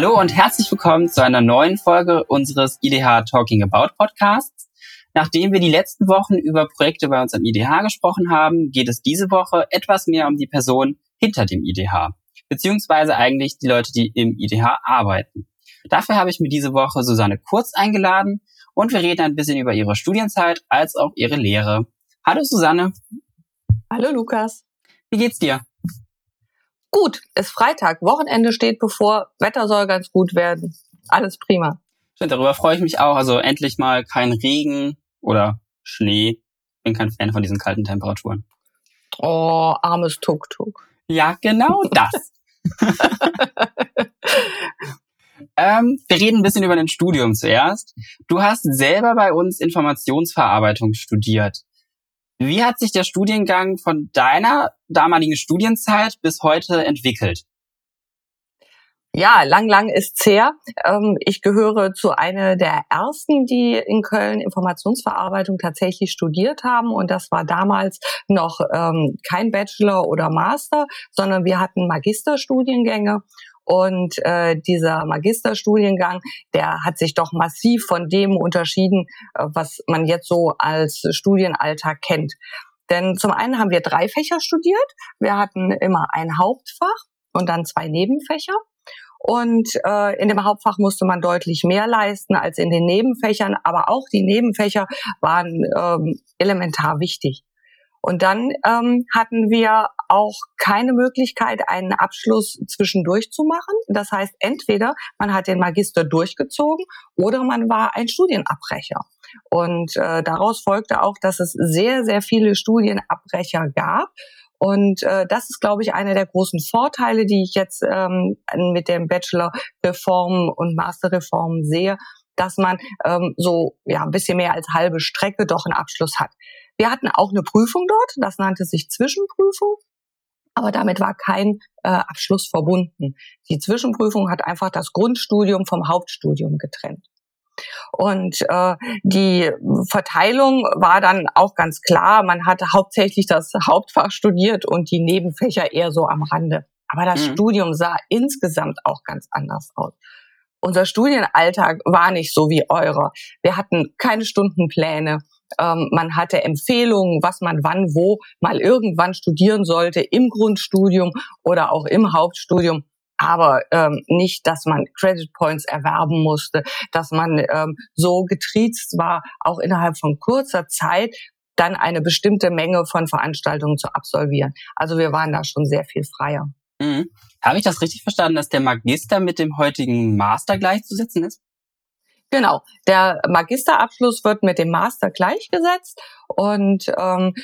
Hallo und herzlich willkommen zu einer neuen Folge unseres IDH Talking About Podcasts. Nachdem wir die letzten Wochen über Projekte bei uns am IDH gesprochen haben, geht es diese Woche etwas mehr um die Person hinter dem IDH, beziehungsweise eigentlich die Leute, die im IDH arbeiten. Dafür habe ich mir diese Woche Susanne Kurz eingeladen und wir reden ein bisschen über ihre Studienzeit als auch ihre Lehre. Hallo Susanne. Hallo Lukas. Wie geht's dir? Gut, ist Freitag, Wochenende steht bevor, Wetter soll ganz gut werden. Alles prima. Stimmt, darüber freue ich mich auch. Also endlich mal kein Regen oder Schnee. Bin kein Fan von diesen kalten Temperaturen. Oh, armes Tuk-Tuk. Ja, genau das. ähm, wir reden ein bisschen über dein Studium zuerst. Du hast selber bei uns Informationsverarbeitung studiert. Wie hat sich der Studiengang von deiner damaligen Studienzeit bis heute entwickelt? Ja, lang, lang ist her. Ähm, ich gehöre zu einer der ersten, die in Köln Informationsverarbeitung tatsächlich studiert haben. Und das war damals noch ähm, kein Bachelor oder Master, sondern wir hatten Magisterstudiengänge. Und äh, dieser Magisterstudiengang, der hat sich doch massiv von dem unterschieden, äh, was man jetzt so als Studienalltag kennt. Denn zum einen haben wir drei Fächer studiert. Wir hatten immer ein Hauptfach und dann zwei Nebenfächer. Und äh, in dem Hauptfach musste man deutlich mehr leisten als in den Nebenfächern, aber auch die Nebenfächer waren ähm, elementar wichtig. Und dann ähm, hatten wir auch keine Möglichkeit, einen Abschluss zwischendurch zu machen. Das heißt, entweder man hat den Magister durchgezogen oder man war ein Studienabbrecher. Und äh, daraus folgte auch, dass es sehr, sehr viele Studienabbrecher gab. Und äh, das ist, glaube ich, einer der großen Vorteile, die ich jetzt ähm, mit dem Bachelor-Reform und Master-Reform sehe, dass man ähm, so ja ein bisschen mehr als halbe Strecke doch einen Abschluss hat. Wir hatten auch eine Prüfung dort, das nannte sich Zwischenprüfung, aber damit war kein äh, Abschluss verbunden. Die Zwischenprüfung hat einfach das Grundstudium vom Hauptstudium getrennt. Und äh, die Verteilung war dann auch ganz klar. Man hatte hauptsächlich das Hauptfach studiert und die Nebenfächer eher so am Rande. Aber das mhm. Studium sah insgesamt auch ganz anders aus unser Studienalltag war nicht so wie eurer. Wir hatten keine Stundenpläne. Ähm, man hatte Empfehlungen, was man wann, wo mal irgendwann studieren sollte, im Grundstudium oder auch im Hauptstudium. Aber ähm, nicht, dass man Credit Points erwerben musste, dass man ähm, so getriezt war, auch innerhalb von kurzer Zeit dann eine bestimmte Menge von Veranstaltungen zu absolvieren. Also wir waren da schon sehr viel freier. Mhm. Habe ich das richtig verstanden, dass der Magister mit dem heutigen Master gleichzusetzen ist? Genau, der Magisterabschluss wird mit dem Master gleichgesetzt und ähm,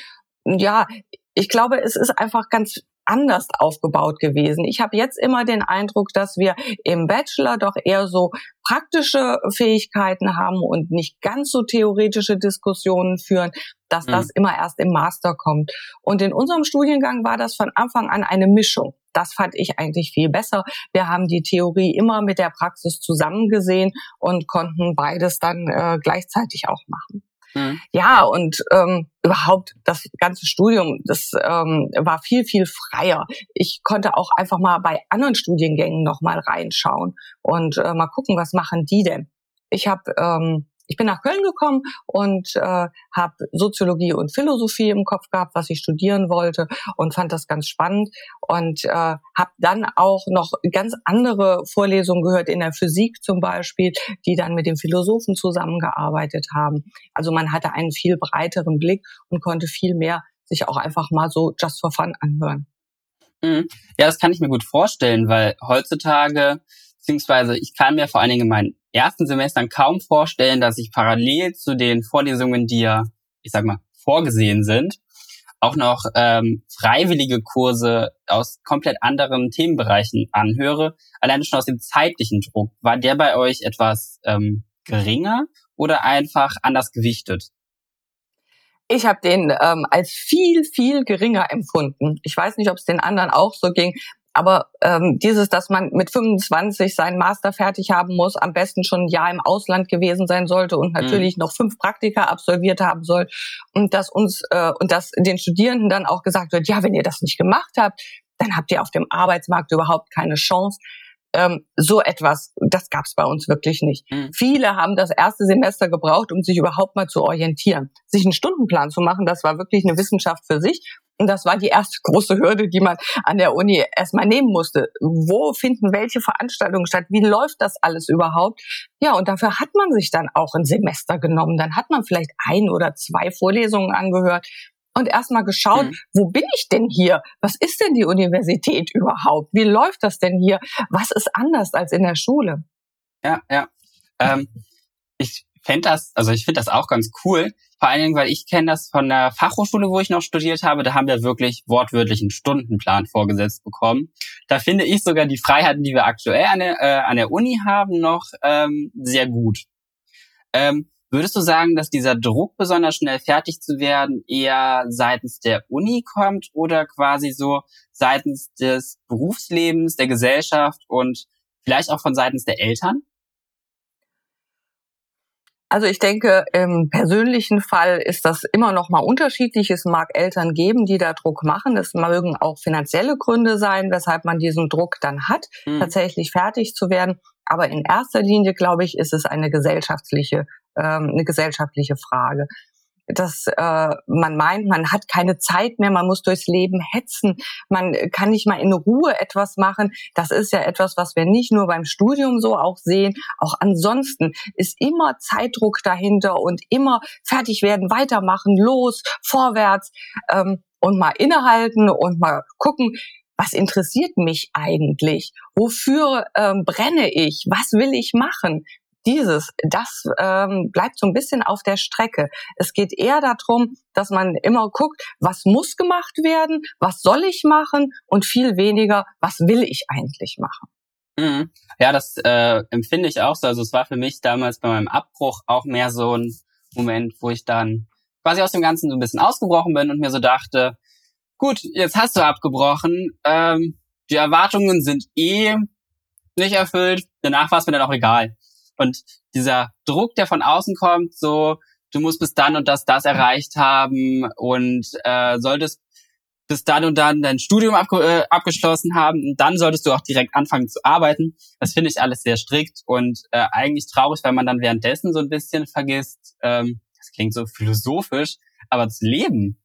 ja, ich glaube, es ist einfach ganz anders aufgebaut gewesen. Ich habe jetzt immer den Eindruck, dass wir im Bachelor doch eher so praktische Fähigkeiten haben und nicht ganz so theoretische Diskussionen führen, dass mhm. das immer erst im Master kommt. Und in unserem Studiengang war das von Anfang an eine Mischung. Das fand ich eigentlich viel besser. Wir haben die Theorie immer mit der Praxis zusammengesehen und konnten beides dann äh, gleichzeitig auch machen. Mhm. Ja, und ähm, überhaupt das ganze Studium, das ähm, war viel, viel freier. Ich konnte auch einfach mal bei anderen Studiengängen noch mal reinschauen und äh, mal gucken, was machen die denn. Ich habe ähm, ich bin nach Köln gekommen und äh, habe Soziologie und Philosophie im Kopf gehabt, was ich studieren wollte und fand das ganz spannend und äh, habe dann auch noch ganz andere Vorlesungen gehört in der Physik zum Beispiel, die dann mit den Philosophen zusammengearbeitet haben. Also man hatte einen viel breiteren Blick und konnte viel mehr sich auch einfach mal so just for fun anhören. Mhm. Ja, das kann ich mir gut vorstellen, weil heutzutage beziehungsweise ich kann mir vor allen Dingen in meinen ersten Semestern kaum vorstellen, dass ich parallel zu den Vorlesungen, die ja, ich sag mal, vorgesehen sind, auch noch ähm, freiwillige Kurse aus komplett anderen Themenbereichen anhöre, alleine schon aus dem zeitlichen Druck. War der bei euch etwas ähm, geringer oder einfach anders gewichtet? Ich habe den ähm, als viel, viel geringer empfunden. Ich weiß nicht, ob es den anderen auch so ging. Aber ähm, dieses, dass man mit 25 seinen Master fertig haben muss, am besten schon ein Jahr im Ausland gewesen sein sollte und mhm. natürlich mhm. noch fünf Praktika absolviert haben soll und dass uns äh, und dass den Studierenden dann auch gesagt wird, ja, wenn ihr das nicht gemacht habt, dann habt ihr auf dem Arbeitsmarkt überhaupt keine Chance. ähm, so etwas, das gab es bei uns wirklich nicht. Mhm. Viele haben das erste Semester gebraucht, um sich überhaupt mal zu orientieren. Sich einen Stundenplan zu machen, das war wirklich eine Wissenschaft für sich. Und das war die erste große Hürde, die man an der Uni erstmal nehmen musste. Wo finden welche Veranstaltungen statt? Wie läuft das alles überhaupt? Ja, und dafür hat man sich dann auch ein Semester genommen. Dann hat man vielleicht ein oder zwei Vorlesungen angehört und erstmal geschaut, mhm. wo bin ich denn hier? Was ist denn die Universität überhaupt? Wie läuft das denn hier? Was ist anders als in der Schule? Ja, ja. Ähm, ich fände das, also ich finde das auch ganz cool. Vor allen Dingen, weil ich kenne das von der Fachhochschule, wo ich noch studiert habe. Da haben wir wirklich wortwörtlich einen Stundenplan vorgesetzt bekommen. Da finde ich sogar die Freiheiten, die wir aktuell an der, äh, an der Uni haben, noch ähm, sehr gut. Ähm, Würdest du sagen, dass dieser Druck, besonders schnell fertig zu werden, eher seitens der Uni kommt oder quasi so seitens des Berufslebens, der Gesellschaft und vielleicht auch von seitens der Eltern? Also ich denke, im persönlichen Fall ist das immer noch mal unterschiedlich. Es mag Eltern geben, die da Druck machen. Es mögen auch finanzielle Gründe sein, weshalb man diesen Druck dann hat, hm. tatsächlich fertig zu werden. Aber in erster Linie, glaube ich, ist es eine gesellschaftliche ähm, eine gesellschaftliche Frage dass äh, man meint, man hat keine Zeit mehr, man muss durchs Leben hetzen, man kann nicht mal in Ruhe etwas machen. Das ist ja etwas, was wir nicht nur beim Studium so auch sehen, auch ansonsten ist immer Zeitdruck dahinter und immer fertig werden, weitermachen, los, vorwärts ähm, und mal innehalten und mal gucken, was interessiert mich eigentlich? Wofür ähm, brenne ich? Was will ich machen? Dieses, das ähm, bleibt so ein bisschen auf der Strecke. Es geht eher darum, dass man immer guckt, was muss gemacht werden, was soll ich machen und viel weniger, was will ich eigentlich machen. Mhm. Ja, das äh, empfinde ich auch so. Also es war für mich damals bei meinem Abbruch auch mehr so ein Moment, wo ich dann quasi aus dem Ganzen so ein bisschen ausgebrochen bin und mir so dachte, gut, jetzt hast du abgebrochen, ähm, die Erwartungen sind eh nicht erfüllt, danach war es mir dann auch egal. Und dieser Druck, der von außen kommt, so, du musst bis dann und das, das erreicht haben und äh, solltest bis dann und dann dein Studium abge äh, abgeschlossen haben und dann solltest du auch direkt anfangen zu arbeiten. Das finde ich alles sehr strikt und äh, eigentlich traurig, weil man dann währenddessen so ein bisschen vergisst, ähm, das klingt so philosophisch, aber das Leben.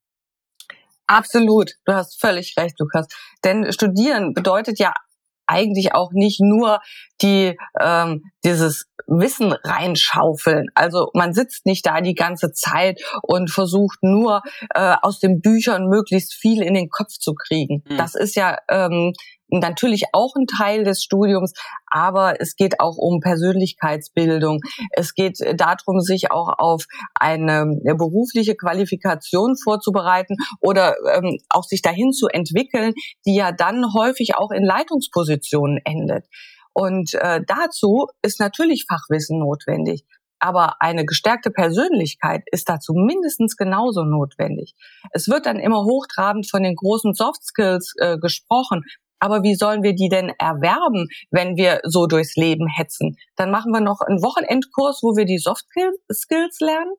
Absolut, du hast völlig recht, Lukas. Denn studieren bedeutet ja eigentlich auch nicht nur die ähm, dieses Wissen reinschaufeln. Also man sitzt nicht da die ganze Zeit und versucht nur äh, aus den Büchern möglichst viel in den Kopf zu kriegen. Mhm. Das ist ja ähm, natürlich auch ein Teil des Studiums, aber es geht auch um Persönlichkeitsbildung. Es geht darum, sich auch auf eine berufliche Qualifikation vorzubereiten oder ähm, auch sich dahin zu entwickeln, die ja dann häufig auch in Leitungspositionen endet. Und äh, dazu ist natürlich Fachwissen notwendig. Aber eine gestärkte Persönlichkeit ist dazu mindestens genauso notwendig. Es wird dann immer hochtrabend von den großen Soft Skills äh, gesprochen. Aber wie sollen wir die denn erwerben, wenn wir so durchs Leben hetzen? Dann machen wir noch einen Wochenendkurs, wo wir die Soft Skills lernen?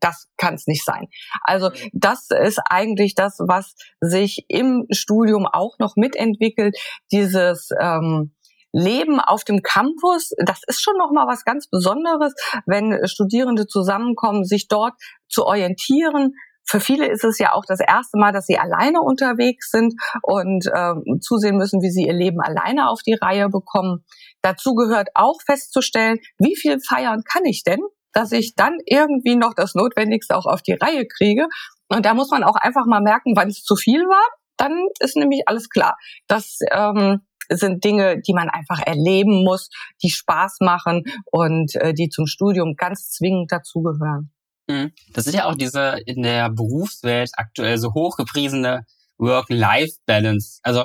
Das kann es nicht sein. Also das ist eigentlich das, was sich im Studium auch noch mitentwickelt. Dieses ähm, Leben auf dem Campus, das ist schon noch mal was ganz Besonderes, wenn Studierende zusammenkommen, sich dort zu orientieren, für viele ist es ja auch das erste Mal, dass sie alleine unterwegs sind und äh, zusehen müssen, wie sie ihr Leben alleine auf die Reihe bekommen. Dazu gehört auch festzustellen, wie viel feiern kann ich denn, dass ich dann irgendwie noch das Notwendigste auch auf die Reihe kriege. Und da muss man auch einfach mal merken, wann es zu viel war. Dann ist nämlich alles klar. Das ähm, sind Dinge, die man einfach erleben muss, die Spaß machen und äh, die zum Studium ganz zwingend dazugehören. Mhm. Das ist ja auch diese in der Berufswelt aktuell so hochgepriesene Work-Life-Balance. Also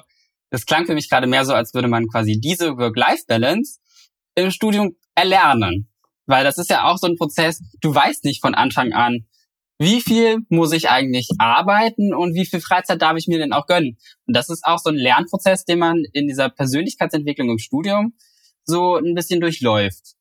das klang für mich gerade mehr so, als würde man quasi diese Work-Life-Balance im Studium erlernen. Weil das ist ja auch so ein Prozess, du weißt nicht von Anfang an, wie viel muss ich eigentlich arbeiten und wie viel Freizeit darf ich mir denn auch gönnen. Und das ist auch so ein Lernprozess, den man in dieser Persönlichkeitsentwicklung im Studium so ein bisschen durchläuft.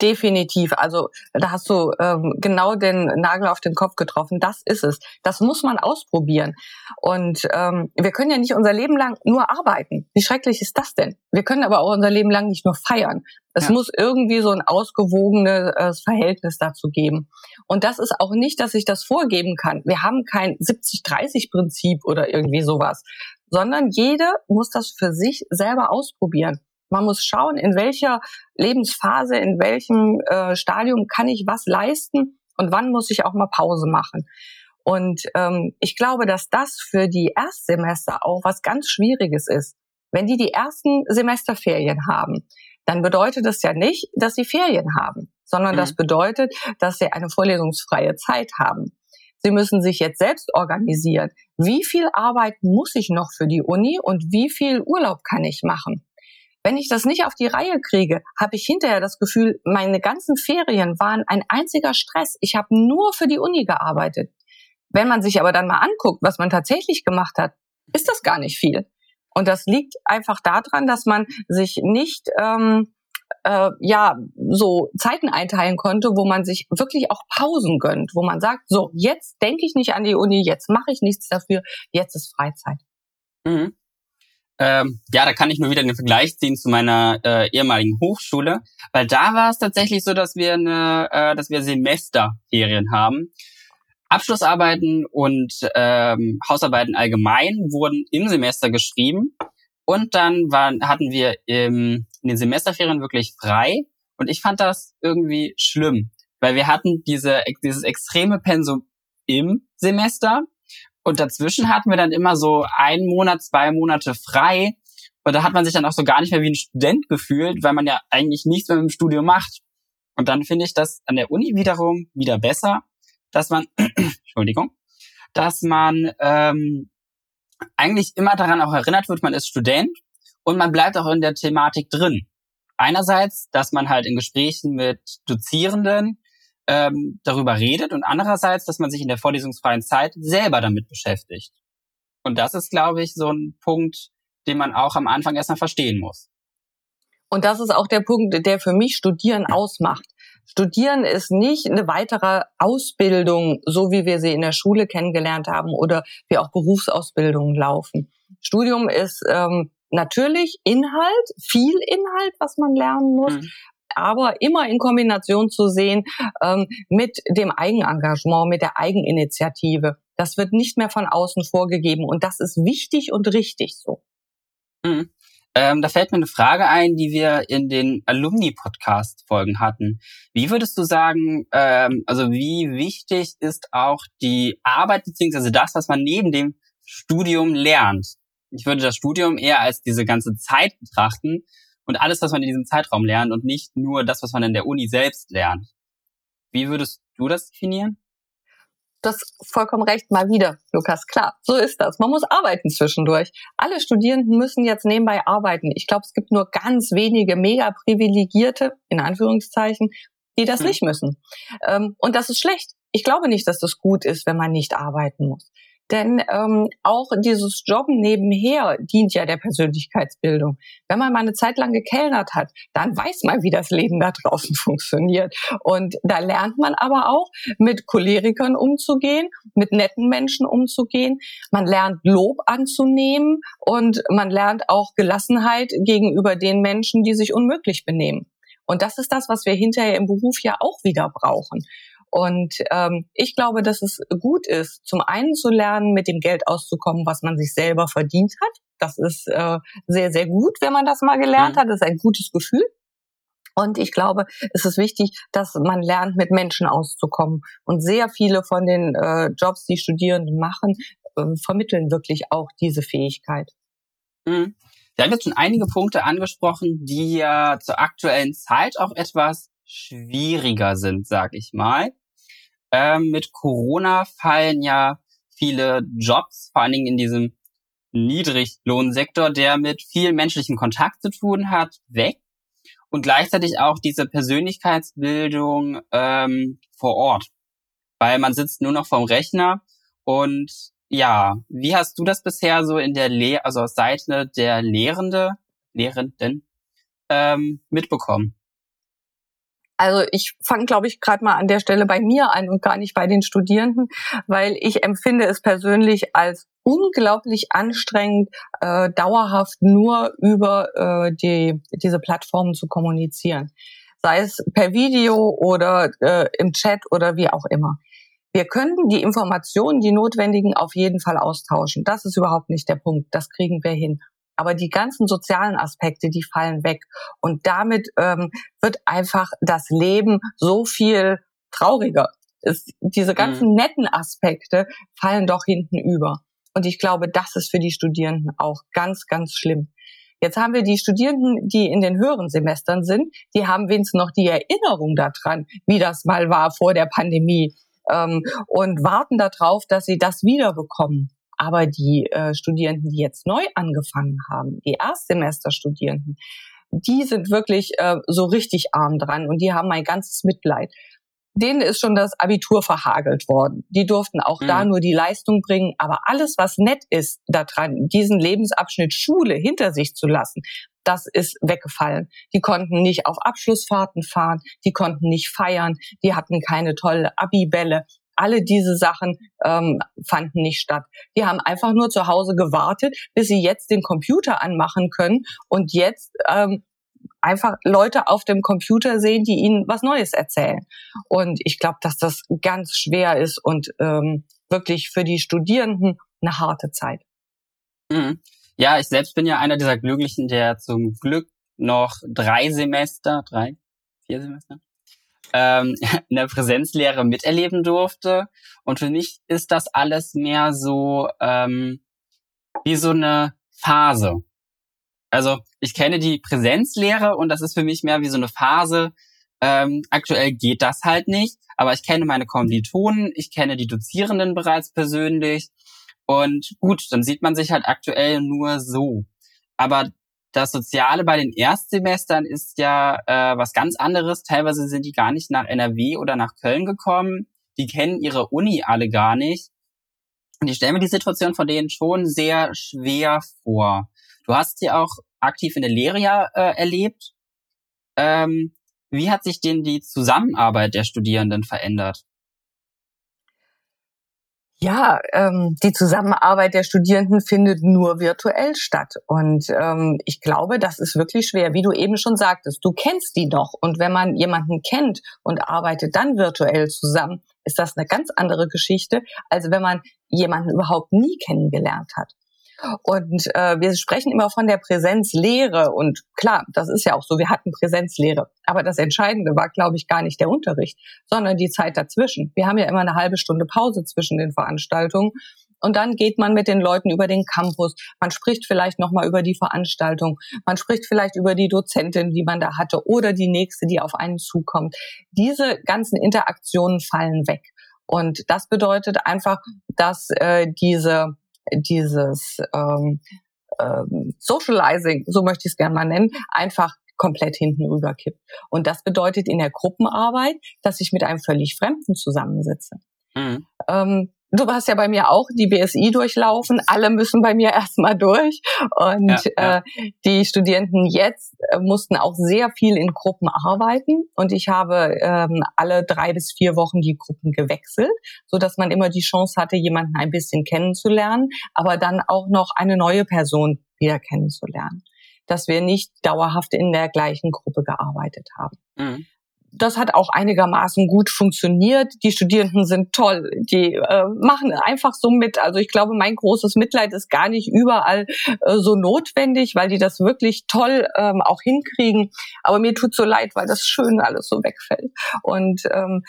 Definitiv. Also da hast du ähm, genau den Nagel auf den Kopf getroffen. Das ist es. Das muss man ausprobieren. Und ähm, wir können ja nicht unser Leben lang nur arbeiten. Wie schrecklich ist das denn? Wir können aber auch unser Leben lang nicht nur feiern. Es ja. muss irgendwie so ein ausgewogenes Verhältnis dazu geben. Und das ist auch nicht, dass ich das vorgeben kann. Wir haben kein 70-30-Prinzip oder irgendwie sowas, sondern jede muss das für sich selber ausprobieren. Man muss schauen, in welcher Lebensphase, in welchem äh, Stadium kann ich was leisten und wann muss ich auch mal Pause machen. Und ähm, ich glaube, dass das für die Erstsemester auch was ganz Schwieriges ist. Wenn die die ersten Semesterferien haben, dann bedeutet das ja nicht, dass sie Ferien haben, sondern mhm. das bedeutet, dass sie eine vorlesungsfreie Zeit haben. Sie müssen sich jetzt selbst organisieren. Wie viel Arbeit muss ich noch für die Uni und wie viel Urlaub kann ich machen? Wenn ich das nicht auf die Reihe kriege, habe ich hinterher das Gefühl, meine ganzen Ferien waren ein einziger Stress. Ich habe nur für die Uni gearbeitet. Wenn man sich aber dann mal anguckt, was man tatsächlich gemacht hat, ist das gar nicht viel. Und das liegt einfach daran, dass man sich nicht ähm, äh, ja so Zeiten einteilen konnte, wo man sich wirklich auch Pausen gönnt, wo man sagt, so jetzt denke ich nicht an die Uni, jetzt mache ich nichts dafür, jetzt ist Freizeit. Mhm. Ähm, ja, da kann ich nur wieder den Vergleich ziehen zu meiner äh, ehemaligen Hochschule, weil da war es tatsächlich so, dass wir eine, äh, dass wir Semesterferien haben. Abschlussarbeiten und ähm, Hausarbeiten allgemein wurden im Semester geschrieben und dann waren, hatten wir im, in den Semesterferien wirklich frei und ich fand das irgendwie schlimm, weil wir hatten diese, dieses extreme Pensum im Semester und dazwischen hatten wir dann immer so einen Monat, zwei Monate frei. Und da hat man sich dann auch so gar nicht mehr wie ein Student gefühlt, weil man ja eigentlich nichts mehr im Studium macht. Und dann finde ich das an der Uni wiederum wieder besser, dass man, Entschuldigung, dass man ähm, eigentlich immer daran auch erinnert wird, man ist Student und man bleibt auch in der Thematik drin. Einerseits, dass man halt in Gesprächen mit Dozierenden ähm, darüber redet und andererseits, dass man sich in der vorlesungsfreien Zeit selber damit beschäftigt. Und das ist, glaube ich, so ein Punkt, den man auch am Anfang erstmal verstehen muss. Und das ist auch der Punkt, der für mich Studieren ausmacht. Studieren ist nicht eine weitere Ausbildung, so wie wir sie in der Schule kennengelernt haben oder wie auch Berufsausbildungen laufen. Studium ist ähm, natürlich Inhalt, viel Inhalt, was man lernen muss, mhm aber immer in Kombination zu sehen ähm, mit dem Eigenengagement, mit der Eigeninitiative. Das wird nicht mehr von außen vorgegeben und das ist wichtig und richtig so. Mhm. Ähm, da fällt mir eine Frage ein, die wir in den Alumni-Podcast-Folgen hatten. Wie würdest du sagen, ähm, also wie wichtig ist auch die Arbeit beziehungsweise das, was man neben dem Studium lernt? Ich würde das Studium eher als diese ganze Zeit betrachten und alles, was man in diesem Zeitraum lernt und nicht nur das, was man in der Uni selbst lernt. Wie würdest du das definieren? Das vollkommen recht, mal wieder, Lukas. Klar, so ist das. Man muss arbeiten zwischendurch. Alle Studierenden müssen jetzt nebenbei arbeiten. Ich glaube, es gibt nur ganz wenige mega privilegierte, in Anführungszeichen, die das hm. nicht müssen. Ähm, und das ist schlecht. Ich glaube nicht, dass das gut ist, wenn man nicht arbeiten muss. Denn ähm, auch dieses Jobben nebenher dient ja der Persönlichkeitsbildung. Wenn man mal eine Zeit lang gekellnert hat, dann weiß man, wie das Leben da draußen funktioniert. Und da lernt man aber auch, mit Cholerikern umzugehen, mit netten Menschen umzugehen. Man lernt Lob anzunehmen und man lernt auch Gelassenheit gegenüber den Menschen, die sich unmöglich benehmen. Und das ist das, was wir hinterher im Beruf ja auch wieder brauchen. Und ähm, ich glaube, dass es gut ist, zum einen zu lernen, mit dem Geld auszukommen, was man sich selber verdient hat. Das ist äh, sehr, sehr gut, wenn man das mal gelernt mhm. hat. Das ist ein gutes Gefühl. Und ich glaube, es ist wichtig, dass man lernt, mit Menschen auszukommen. Und sehr viele von den äh, Jobs, die Studierende machen, äh, vermitteln wirklich auch diese Fähigkeit. Mhm. Wir haben jetzt schon einige Punkte angesprochen, die ja zur aktuellen Zeit auch etwas schwieriger sind, sag ich mal. Ähm, mit Corona fallen ja viele Jobs, vor allen Dingen in diesem Niedriglohnsektor, der mit viel menschlichen Kontakt zu tun hat, weg. Und gleichzeitig auch diese Persönlichkeitsbildung ähm, vor Ort. Weil man sitzt nur noch vorm Rechner und ja, wie hast du das bisher so in der Lehre, also aus Seite der Lehrende, Lehrenden ähm, mitbekommen? Also ich fange, glaube ich, gerade mal an der Stelle bei mir ein und gar nicht bei den Studierenden, weil ich empfinde es persönlich als unglaublich anstrengend, äh, dauerhaft nur über äh, die, diese Plattformen zu kommunizieren. Sei es per Video oder äh, im Chat oder wie auch immer. Wir können die Informationen, die notwendigen, auf jeden Fall austauschen. Das ist überhaupt nicht der Punkt. Das kriegen wir hin. Aber die ganzen sozialen Aspekte, die fallen weg. Und damit ähm, wird einfach das Leben so viel trauriger. Es, diese ganzen mhm. netten Aspekte fallen doch hinten über. Und ich glaube, das ist für die Studierenden auch ganz, ganz schlimm. Jetzt haben wir die Studierenden, die in den höheren Semestern sind, die haben wenigstens noch die Erinnerung daran, wie das mal war vor der Pandemie ähm, und warten darauf, dass sie das wiederbekommen. Aber die äh, Studierenden, die jetzt neu angefangen haben, die Erstsemesterstudierenden, die sind wirklich äh, so richtig arm dran und die haben mein ganzes Mitleid. Denen ist schon das Abitur verhagelt worden. Die durften auch mhm. da nur die Leistung bringen. Aber alles, was nett ist daran, diesen Lebensabschnitt Schule hinter sich zu lassen, das ist weggefallen. Die konnten nicht auf Abschlussfahrten fahren, die konnten nicht feiern, die hatten keine tolle Abibälle. Alle diese Sachen ähm, fanden nicht statt. Die haben einfach nur zu Hause gewartet, bis sie jetzt den Computer anmachen können und jetzt ähm, einfach Leute auf dem Computer sehen, die ihnen was Neues erzählen. Und ich glaube, dass das ganz schwer ist und ähm, wirklich für die Studierenden eine harte Zeit. Mhm. Ja, ich selbst bin ja einer dieser Glücklichen, der zum Glück noch drei Semester, drei, vier Semester, ähm, in der Präsenzlehre miterleben durfte. Und für mich ist das alles mehr so ähm, wie so eine Phase. Also ich kenne die Präsenzlehre und das ist für mich mehr wie so eine Phase. Ähm, aktuell geht das halt nicht, aber ich kenne meine Kommilitonen, ich kenne die Dozierenden bereits persönlich und gut, dann sieht man sich halt aktuell nur so. Aber das Soziale bei den Erstsemestern ist ja äh, was ganz anderes. Teilweise sind die gar nicht nach NRW oder nach Köln gekommen. Die kennen ihre Uni alle gar nicht. Und ich stelle mir die Situation von denen schon sehr schwer vor. Du hast sie auch aktiv in der Lehre ja äh, erlebt. Ähm, wie hat sich denn die Zusammenarbeit der Studierenden verändert? Ja, ähm, die Zusammenarbeit der Studierenden findet nur virtuell statt. Und ähm, ich glaube, das ist wirklich schwer. Wie du eben schon sagtest, du kennst die doch. Und wenn man jemanden kennt und arbeitet dann virtuell zusammen, ist das eine ganz andere Geschichte, als wenn man jemanden überhaupt nie kennengelernt hat. Und äh, wir sprechen immer von der Präsenzlehre und klar, das ist ja auch so, wir hatten Präsenzlehre. Aber das Entscheidende war, glaube ich, gar nicht der Unterricht, sondern die Zeit dazwischen. Wir haben ja immer eine halbe Stunde Pause zwischen den Veranstaltungen. Und dann geht man mit den Leuten über den Campus. Man spricht vielleicht nochmal über die Veranstaltung. Man spricht vielleicht über die Dozentin, die man da hatte oder die nächste, die auf einen zukommt. Diese ganzen Interaktionen fallen weg. Und das bedeutet einfach, dass äh, diese dieses ähm, ähm, Socializing, so möchte ich es gerne mal nennen, einfach komplett hinten rüberkippt. Und das bedeutet in der Gruppenarbeit, dass ich mit einem völlig Fremden zusammensitze. Mhm. Ähm, du hast ja bei mir auch die BSI durchlaufen. Alle müssen bei mir erstmal durch. Und ja, ja. Äh, die Studierenden jetzt äh, mussten auch sehr viel in Gruppen arbeiten. Und ich habe ähm, alle drei bis vier Wochen die Gruppen gewechselt, so dass man immer die Chance hatte, jemanden ein bisschen kennenzulernen, aber dann auch noch eine neue Person wieder kennenzulernen. Dass wir nicht dauerhaft in der gleichen Gruppe gearbeitet haben. Mhm das hat auch einigermaßen gut funktioniert. Die Studierenden sind toll. Die äh, machen einfach so mit. Also ich glaube, mein großes Mitleid ist gar nicht überall äh, so notwendig, weil die das wirklich toll ähm, auch hinkriegen. Aber mir tut so leid, weil das schön alles so wegfällt. Und ähm,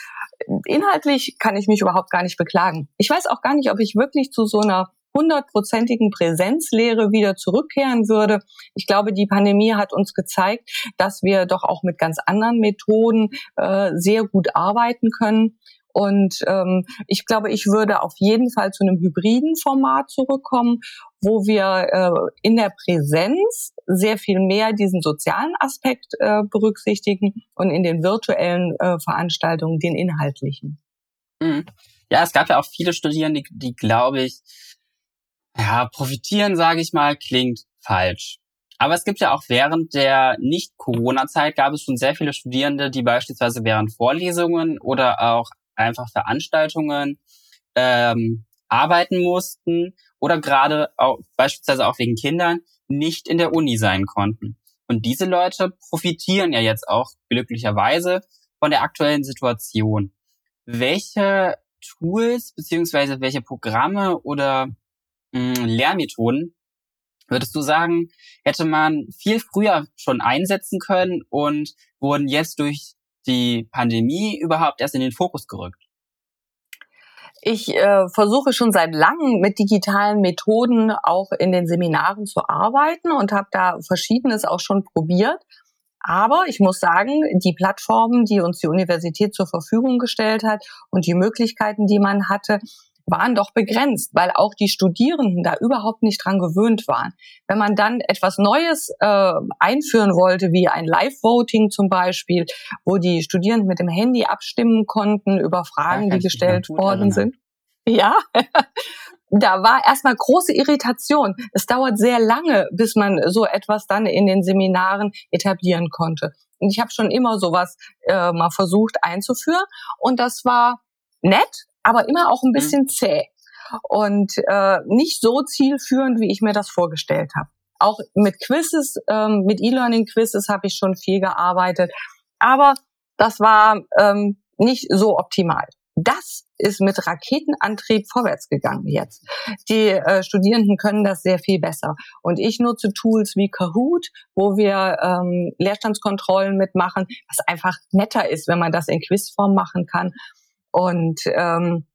inhaltlich kann ich mich überhaupt gar nicht beklagen. Ich weiß auch gar nicht, ob ich wirklich zu so einer hundertprozentigen Präsenzlehre wieder zurückkehren würde. Ich glaube, die Pandemie hat uns gezeigt, dass wir doch auch mit ganz anderen Methoden äh, sehr gut arbeiten können. Und ähm, ich glaube, ich würde auf jeden Fall zu einem hybriden Format zurückkommen, wo wir äh, in der Präsenz sehr viel mehr diesen sozialen Aspekt äh, berücksichtigen und in den virtuellen äh, Veranstaltungen den inhaltlichen. Mhm. Ja, es gab ja auch viele Studierende, die, die glaube ich, ja, profitieren, sage ich mal, klingt falsch. Aber es gibt ja auch während der Nicht-Corona-Zeit gab es schon sehr viele Studierende, die beispielsweise während Vorlesungen oder auch einfach Veranstaltungen ähm, arbeiten mussten oder gerade auch beispielsweise auch wegen Kindern nicht in der Uni sein konnten. Und diese Leute profitieren ja jetzt auch glücklicherweise von der aktuellen Situation. Welche Tools beziehungsweise welche Programme oder mh, hm, Lehrmethoden würdest du sagen, hätte man viel früher schon einsetzen können und wurden jetzt durch die Pandemie überhaupt erst in den Fokus gerückt? Ich äh, versuche schon seit langem mit digitalen Methoden auch in den Seminaren zu arbeiten und habe da verschiedenes auch schon probiert. Aber ich muss sagen, die Plattformen, die uns die Universität zur Verfügung gestellt hat und die Möglichkeiten, die man hatte, waren doch begrenzt, weil auch die Studierenden da überhaupt nicht dran gewöhnt waren. Wenn man dann etwas Neues äh, einführen wollte, wie ein Live-Voting zum Beispiel, wo die Studierenden mit dem Handy abstimmen konnten über Fragen, die gestellt worden sind. Ja, da war erstmal große Irritation. Es dauert sehr lange, bis man so etwas dann in den Seminaren etablieren konnte. Und ich habe schon immer sowas äh, mal versucht einzuführen. Und das war nett, aber immer auch ein mhm. bisschen zäh und äh, nicht so zielführend, wie ich mir das vorgestellt habe. Auch mit Quizzes, ähm, mit E-Learning-Quizzes habe ich schon viel gearbeitet, aber das war ähm, nicht so optimal. Das ist mit Raketenantrieb vorwärts gegangen jetzt. Die äh, Studierenden können das sehr viel besser. Und ich nutze Tools wie Kahoot, wo wir ähm, Leerstandskontrollen mitmachen, was einfach netter ist, wenn man das in Quizform machen kann. Und ähm,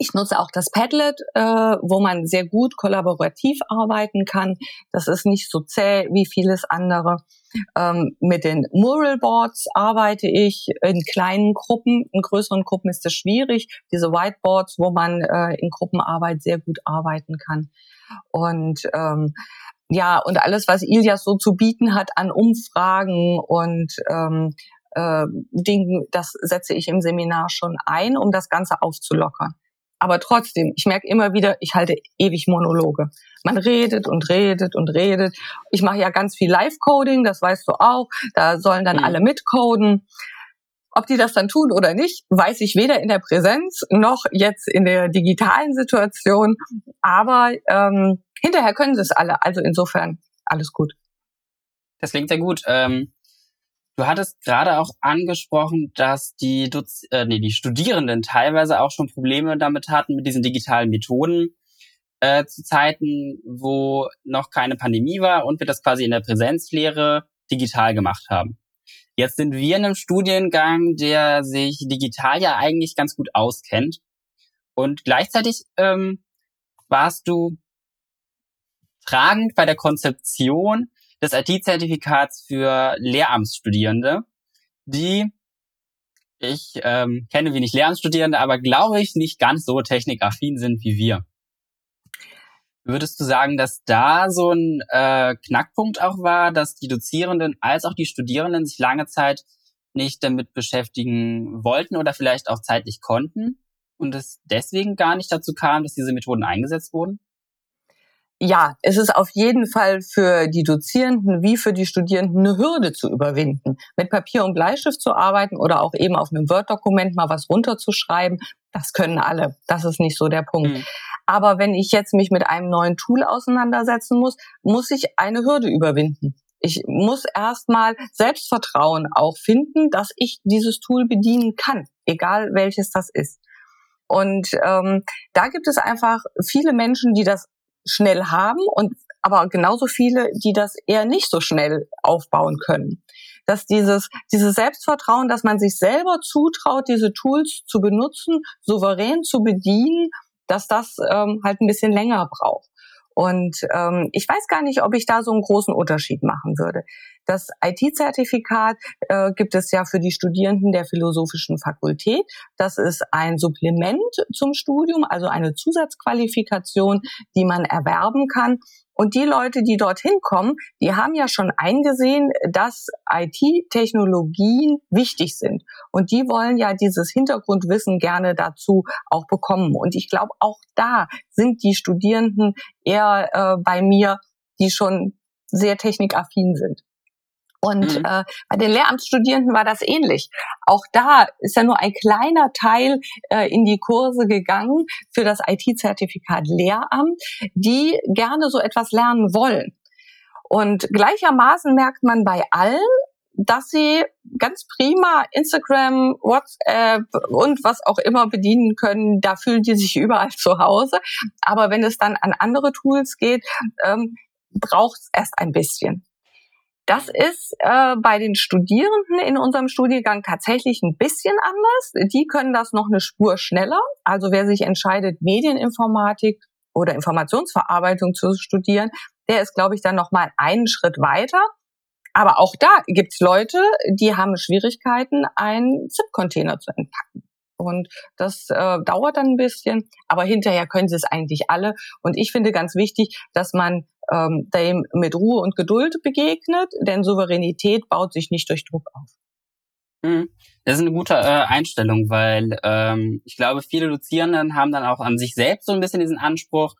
ich nutze auch das Padlet, äh, wo man sehr gut kollaborativ arbeiten kann. Das ist nicht so zäh wie vieles andere. Ähm, mit den Mural Boards arbeite ich in kleinen Gruppen. In größeren Gruppen ist es schwierig. Diese Whiteboards, wo man äh, in Gruppenarbeit sehr gut arbeiten kann. Und ähm, ja, und alles, was Ilias so zu bieten hat an Umfragen und ähm, äh, Dingen, das setze ich im Seminar schon ein, um das Ganze aufzulockern. Aber trotzdem, ich merke immer wieder, ich halte ewig Monologe. Man redet und redet und redet. Ich mache ja ganz viel Live-Coding, das weißt du auch. Da sollen dann mhm. alle mitcoden. Ob die das dann tun oder nicht, weiß ich weder in der Präsenz noch jetzt in der digitalen Situation. Aber ähm, hinterher können sie es alle. Also insofern alles gut. Das klingt sehr gut. Ähm, Du hattest gerade auch angesprochen, dass die, Doz äh, nee, die Studierenden teilweise auch schon Probleme damit hatten mit diesen digitalen Methoden äh, zu Zeiten, wo noch keine Pandemie war und wir das quasi in der Präsenzlehre digital gemacht haben. Jetzt sind wir in einem Studiengang, der sich digital ja eigentlich ganz gut auskennt. Und gleichzeitig ähm, warst du tragend bei der Konzeption des IT-Zertifikats für Lehramtsstudierende, die ich ähm, kenne wenig Lehramtsstudierende, aber glaube ich nicht ganz so technikaffin sind wie wir. Würdest du sagen, dass da so ein äh, Knackpunkt auch war, dass die Dozierenden als auch die Studierenden sich lange Zeit nicht damit beschäftigen wollten oder vielleicht auch zeitlich konnten und es deswegen gar nicht dazu kam, dass diese Methoden eingesetzt wurden? Ja, es ist auf jeden Fall für die Dozierenden wie für die Studierenden eine Hürde zu überwinden. Mit Papier und Bleistift zu arbeiten oder auch eben auf einem Word-Dokument mal was runterzuschreiben, das können alle. Das ist nicht so der Punkt. Mhm. Aber wenn ich jetzt mich mit einem neuen Tool auseinandersetzen muss, muss ich eine Hürde überwinden. Ich muss erstmal Selbstvertrauen auch finden, dass ich dieses Tool bedienen kann, egal welches das ist. Und ähm, da gibt es einfach viele Menschen, die das schnell haben und aber genauso viele, die das eher nicht so schnell aufbauen können. Dass dieses, dieses Selbstvertrauen, dass man sich selber zutraut, diese Tools zu benutzen, souverän zu bedienen, dass das ähm, halt ein bisschen länger braucht. Und ähm, ich weiß gar nicht, ob ich da so einen großen Unterschied machen würde. Das IT-Zertifikat äh, gibt es ja für die Studierenden der Philosophischen Fakultät. Das ist ein Supplement zum Studium, also eine Zusatzqualifikation, die man erwerben kann. Und die Leute, die dorthin kommen, die haben ja schon eingesehen, dass IT-Technologien wichtig sind. Und die wollen ja dieses Hintergrundwissen gerne dazu auch bekommen. Und ich glaube, auch da sind die Studierenden eher äh, bei mir, die schon sehr technikaffin sind. Und mhm. äh, bei den Lehramtsstudierenden war das ähnlich. Auch da ist ja nur ein kleiner Teil äh, in die Kurse gegangen für das IT-Zertifikat Lehramt, die gerne so etwas lernen wollen. Und gleichermaßen merkt man bei allen, dass sie ganz prima Instagram, WhatsApp und was auch immer bedienen können. Da fühlen die sich überall zu Hause. Aber wenn es dann an andere Tools geht, ähm, braucht es erst ein bisschen. Das ist äh, bei den Studierenden in unserem Studiengang tatsächlich ein bisschen anders. Die können das noch eine Spur schneller. Also wer sich entscheidet, Medieninformatik oder Informationsverarbeitung zu studieren, der ist, glaube ich, dann noch mal einen Schritt weiter. Aber auch da gibt's Leute, die haben Schwierigkeiten, einen ZIP-Container zu entpacken. Und das äh, dauert dann ein bisschen, aber hinterher können sie es eigentlich alle. Und ich finde ganz wichtig, dass man ähm, dem mit Ruhe und Geduld begegnet, denn Souveränität baut sich nicht durch Druck auf. Mhm. Das ist eine gute äh, Einstellung, weil ähm, ich glaube, viele Dozierenden haben dann auch an sich selbst so ein bisschen diesen Anspruch,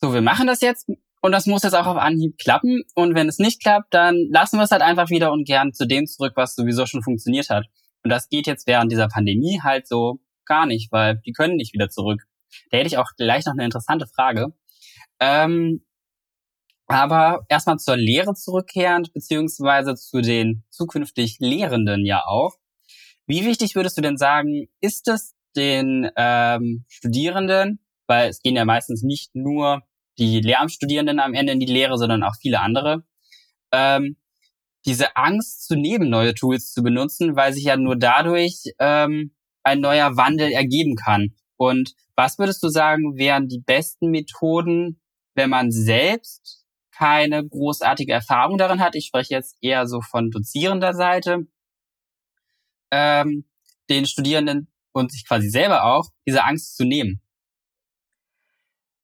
so, wir machen das jetzt und das muss jetzt auch auf Anhieb klappen. Und wenn es nicht klappt, dann lassen wir es halt einfach wieder und gern zu dem zurück, was sowieso schon funktioniert hat. Und das geht jetzt während dieser Pandemie halt so gar nicht, weil die können nicht wieder zurück. Da hätte ich auch gleich noch eine interessante Frage. Ähm, aber erstmal zur Lehre zurückkehrend, beziehungsweise zu den zukünftig Lehrenden ja auch. Wie wichtig würdest du denn sagen, ist es den ähm, Studierenden, weil es gehen ja meistens nicht nur die Lehramtsstudierenden am Ende in die Lehre, sondern auch viele andere, ähm, diese Angst zu nehmen, neue Tools zu benutzen, weil sich ja nur dadurch ähm, ein neuer Wandel ergeben kann. Und was würdest du sagen, wären die besten Methoden, wenn man selbst keine großartige Erfahrung darin hat, ich spreche jetzt eher so von dozierender Seite, ähm, den Studierenden und sich quasi selber auch diese Angst zu nehmen?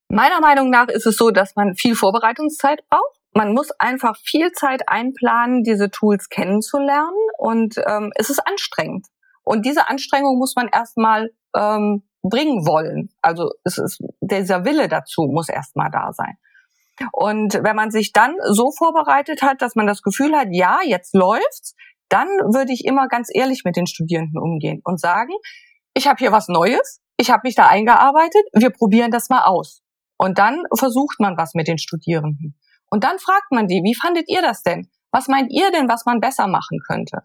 Meiner Meinung nach ist es so, dass man viel Vorbereitungszeit braucht. Man muss einfach viel Zeit einplanen, diese Tools kennenzulernen und ähm, es ist anstrengend. Und diese Anstrengung muss man erstmal ähm, bringen wollen. Also es ist dieser Wille dazu muss erstmal da sein. Und wenn man sich dann so vorbereitet hat, dass man das Gefühl hat, ja, jetzt läuft's, dann würde ich immer ganz ehrlich mit den Studierenden umgehen und sagen, ich habe hier was Neues, ich habe mich da eingearbeitet, wir probieren das mal aus. Und dann versucht man was mit den Studierenden. Und dann fragt man die, wie fandet ihr das denn? Was meint ihr denn, was man besser machen könnte?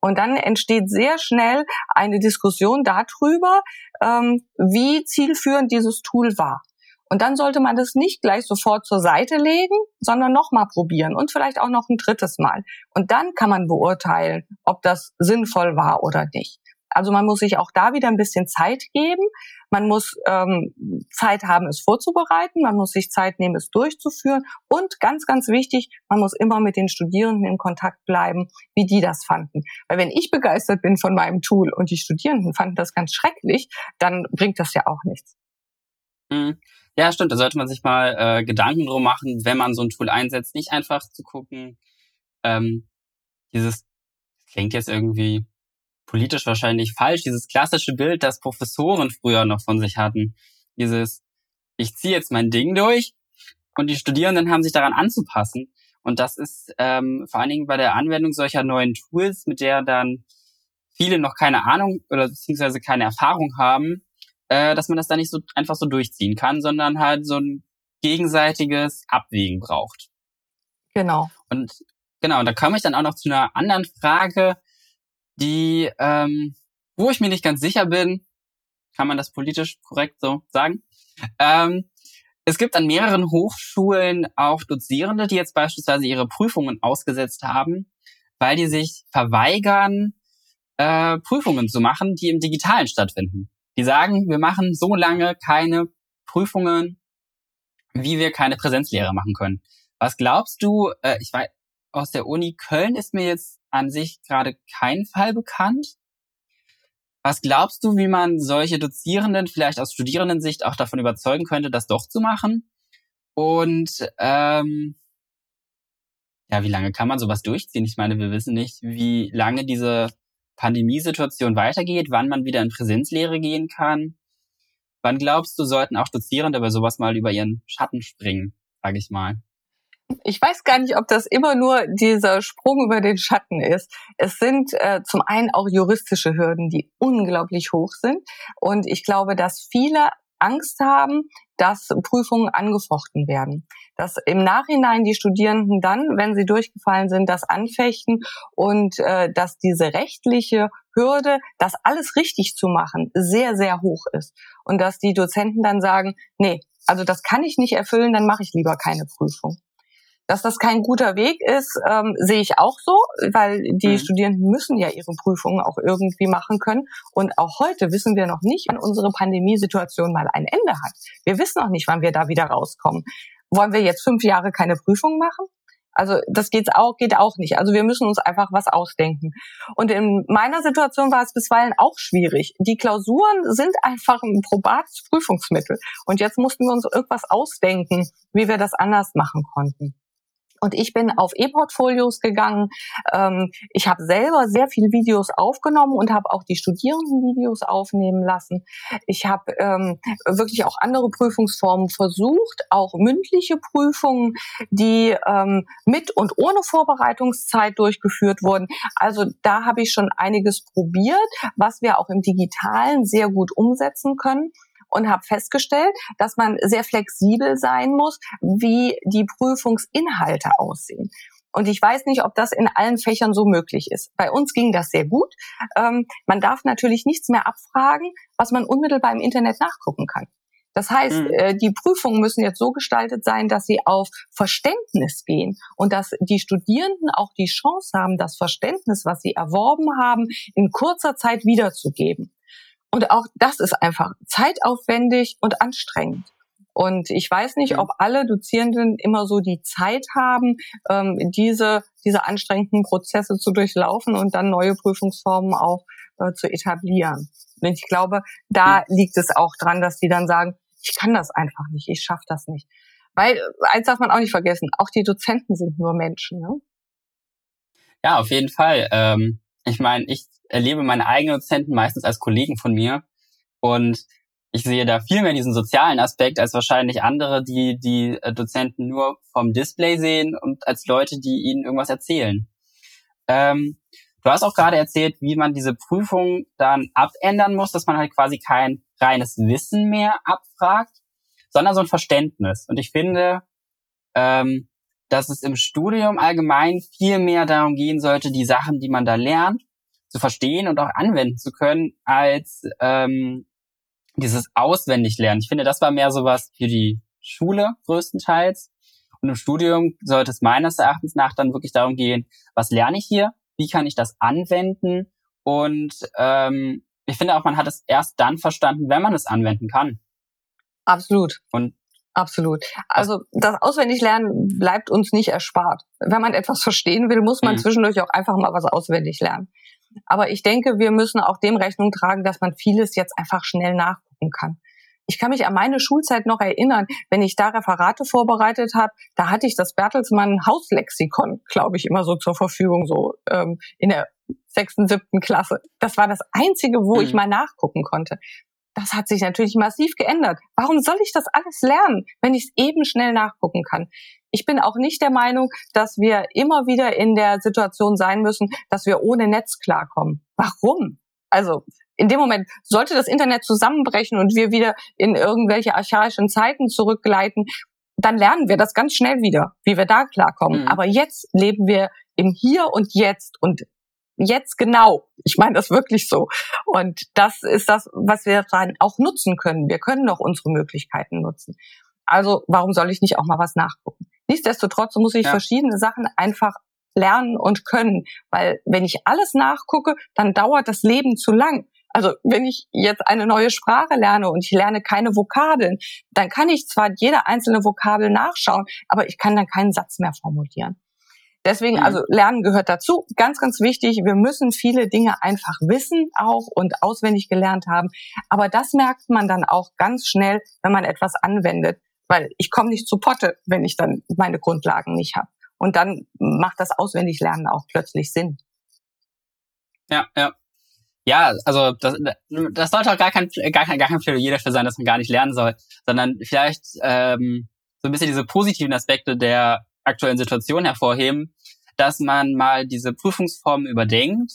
Und dann entsteht sehr schnell eine Diskussion darüber, ähm, wie zielführend dieses Tool war. Und dann sollte man das nicht gleich sofort zur Seite legen, sondern nochmal probieren und vielleicht auch noch ein drittes Mal. Und dann kann man beurteilen, ob das sinnvoll war oder nicht. Also man muss sich auch da wieder ein bisschen Zeit geben. Man muss ähm, Zeit haben, es vorzubereiten. Man muss sich Zeit nehmen, es durchzuführen. Und ganz, ganz wichtig, man muss immer mit den Studierenden in Kontakt bleiben, wie die das fanden. Weil wenn ich begeistert bin von meinem Tool und die Studierenden fanden das ganz schrecklich, dann bringt das ja auch nichts. Mhm. Ja, stimmt. Da sollte man sich mal äh, Gedanken drum machen, wenn man so ein Tool einsetzt, nicht einfach zu gucken, ähm, dieses klingt jetzt irgendwie politisch wahrscheinlich falsch, dieses klassische Bild, das Professoren früher noch von sich hatten. Dieses, ich ziehe jetzt mein Ding durch und die Studierenden haben sich daran anzupassen. Und das ist ähm, vor allen Dingen bei der Anwendung solcher neuen Tools, mit der dann viele noch keine Ahnung oder beziehungsweise keine Erfahrung haben, äh, dass man das da nicht so einfach so durchziehen kann, sondern halt so ein gegenseitiges Abwägen braucht. Genau. Und genau, und da komme ich dann auch noch zu einer anderen Frage, die, ähm, wo ich mir nicht ganz sicher bin, kann man das politisch korrekt so sagen? Ähm, es gibt an mehreren Hochschulen auch Dozierende, die jetzt beispielsweise ihre Prüfungen ausgesetzt haben, weil die sich verweigern, äh, Prüfungen zu machen, die im Digitalen stattfinden. Die sagen, wir machen so lange keine Prüfungen, wie wir keine Präsenzlehre machen können. Was glaubst du, äh, ich weiß, aus der Uni Köln ist mir jetzt an sich gerade kein Fall bekannt. Was glaubst du, wie man solche Dozierenden vielleicht aus Studierendensicht auch davon überzeugen könnte, das doch zu machen? Und ähm, ja, wie lange kann man sowas durchziehen? Ich meine, wir wissen nicht, wie lange diese Pandemiesituation weitergeht, wann man wieder in Präsenzlehre gehen kann. Wann glaubst du, sollten auch Dozierende bei sowas mal über ihren Schatten springen, sage ich mal? Ich weiß gar nicht, ob das immer nur dieser Sprung über den Schatten ist. Es sind äh, zum einen auch juristische Hürden, die unglaublich hoch sind. Und ich glaube, dass viele Angst haben, dass Prüfungen angefochten werden. Dass im Nachhinein die Studierenden dann, wenn sie durchgefallen sind, das anfechten und äh, dass diese rechtliche Hürde, das alles richtig zu machen, sehr, sehr hoch ist. Und dass die Dozenten dann sagen, nee, also das kann ich nicht erfüllen, dann mache ich lieber keine Prüfung. Dass das kein guter Weg ist, ähm, sehe ich auch so, weil die mhm. Studierenden müssen ja ihre Prüfungen auch irgendwie machen können. Und auch heute wissen wir noch nicht, wann unsere Pandemiesituation mal ein Ende hat. Wir wissen noch nicht, wann wir da wieder rauskommen. Wollen wir jetzt fünf Jahre keine Prüfung machen? Also das geht auch, geht auch nicht. Also wir müssen uns einfach was ausdenken. Und in meiner Situation war es bisweilen auch schwierig. Die Klausuren sind einfach ein probates Prüfungsmittel. Und jetzt mussten wir uns irgendwas ausdenken, wie wir das anders machen konnten. Und ich bin auf E-Portfolios gegangen. Ähm, ich habe selber sehr viele Videos aufgenommen und habe auch die Studierenden Videos aufnehmen lassen. Ich habe ähm, wirklich auch andere Prüfungsformen versucht, auch mündliche Prüfungen, die ähm, mit und ohne Vorbereitungszeit durchgeführt wurden. Also da habe ich schon einiges probiert, was wir auch im digitalen sehr gut umsetzen können und habe festgestellt, dass man sehr flexibel sein muss, wie die Prüfungsinhalte aussehen. Und ich weiß nicht, ob das in allen Fächern so möglich ist. Bei uns ging das sehr gut. Ähm, man darf natürlich nichts mehr abfragen, was man unmittelbar im Internet nachgucken kann. Das heißt, mhm. äh, die Prüfungen müssen jetzt so gestaltet sein, dass sie auf Verständnis gehen und dass die Studierenden auch die Chance haben, das Verständnis, was sie erworben haben, in kurzer Zeit wiederzugeben. Und auch das ist einfach zeitaufwendig und anstrengend. Und ich weiß nicht, ob alle Dozierenden immer so die Zeit haben, ähm, diese, diese anstrengenden Prozesse zu durchlaufen und dann neue Prüfungsformen auch äh, zu etablieren. Und ich glaube, da liegt es auch dran, dass die dann sagen, ich kann das einfach nicht, ich schaffe das nicht. Weil, eins darf man auch nicht vergessen, auch die Dozenten sind nur Menschen. Ne? Ja, auf jeden Fall. Ähm, ich meine, ich erlebe meine eigenen Dozenten meistens als Kollegen von mir und ich sehe da viel mehr diesen sozialen Aspekt als wahrscheinlich andere, die die äh, Dozenten nur vom Display sehen und als Leute, die ihnen irgendwas erzählen. Ähm, du hast auch gerade erzählt, wie man diese Prüfung dann abändern muss, dass man halt quasi kein reines Wissen mehr abfragt, sondern so ein Verständnis. Und ich finde, ähm, dass es im Studium allgemein viel mehr darum gehen sollte, die Sachen, die man da lernt, zu verstehen und auch anwenden zu können, als ähm, dieses Auswendiglernen. Ich finde, das war mehr sowas für die Schule größtenteils. Und im Studium sollte es meines Erachtens nach dann wirklich darum gehen, was lerne ich hier, wie kann ich das anwenden und ähm, ich finde auch, man hat es erst dann verstanden, wenn man es anwenden kann. Absolut. Und Absolut. Also das Auswendiglernen bleibt uns nicht erspart. Wenn man etwas verstehen will, muss man mhm. zwischendurch auch einfach mal was auswendig lernen. Aber ich denke, wir müssen auch dem Rechnung tragen, dass man vieles jetzt einfach schnell nachgucken kann. Ich kann mich an meine Schulzeit noch erinnern, wenn ich da Referate vorbereitet habe, da hatte ich das Bertelsmann Hauslexikon, glaube ich, immer so zur Verfügung, so ähm, in der sechsten, siebten Klasse. Das war das Einzige, wo mhm. ich mal nachgucken konnte. Das hat sich natürlich massiv geändert. Warum soll ich das alles lernen, wenn ich es eben schnell nachgucken kann? Ich bin auch nicht der Meinung, dass wir immer wieder in der Situation sein müssen, dass wir ohne Netz klarkommen. Warum? Also in dem Moment sollte das Internet zusammenbrechen und wir wieder in irgendwelche archaischen Zeiten zurückgleiten, dann lernen wir das ganz schnell wieder, wie wir da klarkommen. Mhm. Aber jetzt leben wir im Hier und Jetzt und jetzt genau. Ich meine das wirklich so. Und das ist das, was wir dann auch nutzen können. Wir können doch unsere Möglichkeiten nutzen. Also warum soll ich nicht auch mal was nachgucken? Nichtsdestotrotz muss ich ja. verschiedene Sachen einfach lernen und können, weil wenn ich alles nachgucke, dann dauert das Leben zu lang. Also wenn ich jetzt eine neue Sprache lerne und ich lerne keine Vokabeln, dann kann ich zwar jede einzelne Vokabel nachschauen, aber ich kann dann keinen Satz mehr formulieren. Deswegen, mhm. also Lernen gehört dazu. Ganz, ganz wichtig, wir müssen viele Dinge einfach wissen auch und auswendig gelernt haben. Aber das merkt man dann auch ganz schnell, wenn man etwas anwendet weil ich komme nicht zu Potte, wenn ich dann meine Grundlagen nicht habe. Und dann macht das Auswendiglernen auch plötzlich Sinn. Ja, ja. Ja, also das, das sollte auch gar kein, gar kein, gar kein Plädoyer dafür sein, dass man gar nicht lernen soll, sondern vielleicht ähm, so ein bisschen diese positiven Aspekte der aktuellen Situation hervorheben, dass man mal diese Prüfungsformen überdenkt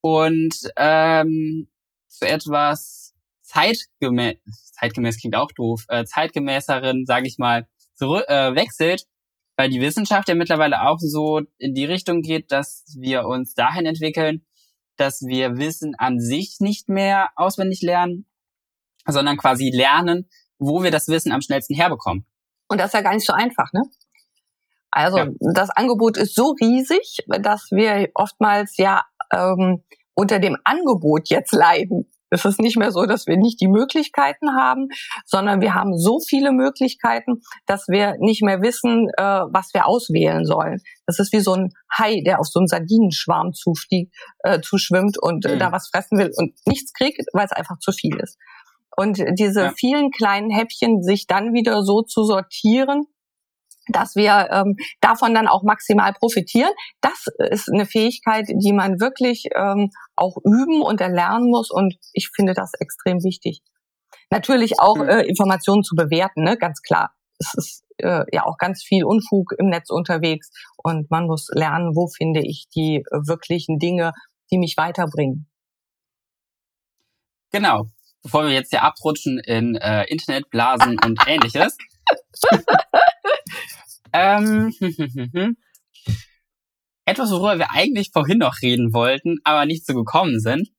und ähm, zu etwas zeitgemäß, zeitgemäß klingt auch doof, äh, zeitgemäßeren, sage ich mal, zurück, äh, wechselt, weil die Wissenschaft ja mittlerweile auch so in die Richtung geht, dass wir uns dahin entwickeln, dass wir Wissen an sich nicht mehr auswendig lernen, sondern quasi lernen, wo wir das Wissen am schnellsten herbekommen. Und das ist ja gar nicht so einfach, ne? Also ja. das Angebot ist so riesig, dass wir oftmals ja ähm, unter dem Angebot jetzt leiden. Es ist nicht mehr so, dass wir nicht die Möglichkeiten haben, sondern wir haben so viele Möglichkeiten, dass wir nicht mehr wissen, äh, was wir auswählen sollen. Das ist wie so ein Hai, der auf so einen Sardinenschwarm zufliegt, äh, zuschwimmt und äh, da was fressen will und nichts kriegt, weil es einfach zu viel ist. Und diese ja. vielen kleinen Häppchen sich dann wieder so zu sortieren, dass wir ähm, davon dann auch maximal profitieren. Das ist eine Fähigkeit, die man wirklich ähm, auch üben und erlernen muss. Und ich finde das extrem wichtig. Natürlich auch äh, Informationen zu bewerten, ne? ganz klar. Es ist äh, ja auch ganz viel Unfug im Netz unterwegs und man muss lernen, wo finde ich die äh, wirklichen Dinge, die mich weiterbringen. Genau. Bevor wir jetzt hier abrutschen in äh, Internetblasen und ähnliches. Ähm, etwas, worüber wir eigentlich vorhin noch reden wollten, aber nicht so gekommen sind.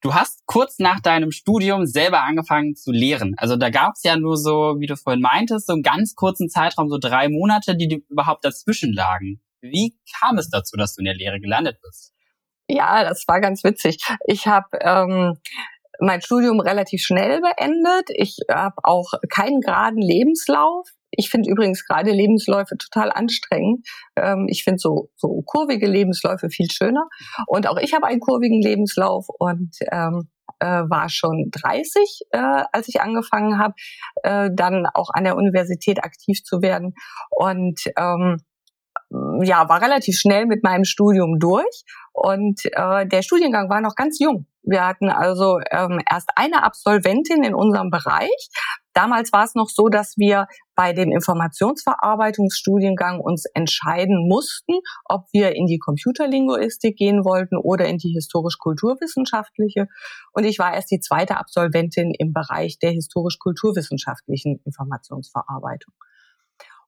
Du hast kurz nach deinem Studium selber angefangen zu lehren. Also da gab es ja nur so, wie du vorhin meintest, so einen ganz kurzen Zeitraum, so drei Monate, die überhaupt dazwischen lagen. Wie kam es dazu, dass du in der Lehre gelandet bist? Ja, das war ganz witzig. Ich habe ähm, mein Studium relativ schnell beendet. Ich habe auch keinen geraden Lebenslauf. Ich finde übrigens gerade Lebensläufe total anstrengend. Ähm, ich finde so, so kurvige Lebensläufe viel schöner. Und auch ich habe einen kurvigen Lebenslauf und ähm, äh, war schon 30, äh, als ich angefangen habe, äh, dann auch an der Universität aktiv zu werden. Und ähm, ja, war relativ schnell mit meinem Studium durch und äh, der Studiengang war noch ganz jung. Wir hatten also ähm, erst eine Absolventin in unserem Bereich. Damals war es noch so, dass wir bei dem Informationsverarbeitungsstudiengang uns entscheiden mussten, ob wir in die Computerlinguistik gehen wollten oder in die historisch-kulturwissenschaftliche. Und ich war erst die zweite Absolventin im Bereich der historisch-kulturwissenschaftlichen Informationsverarbeitung.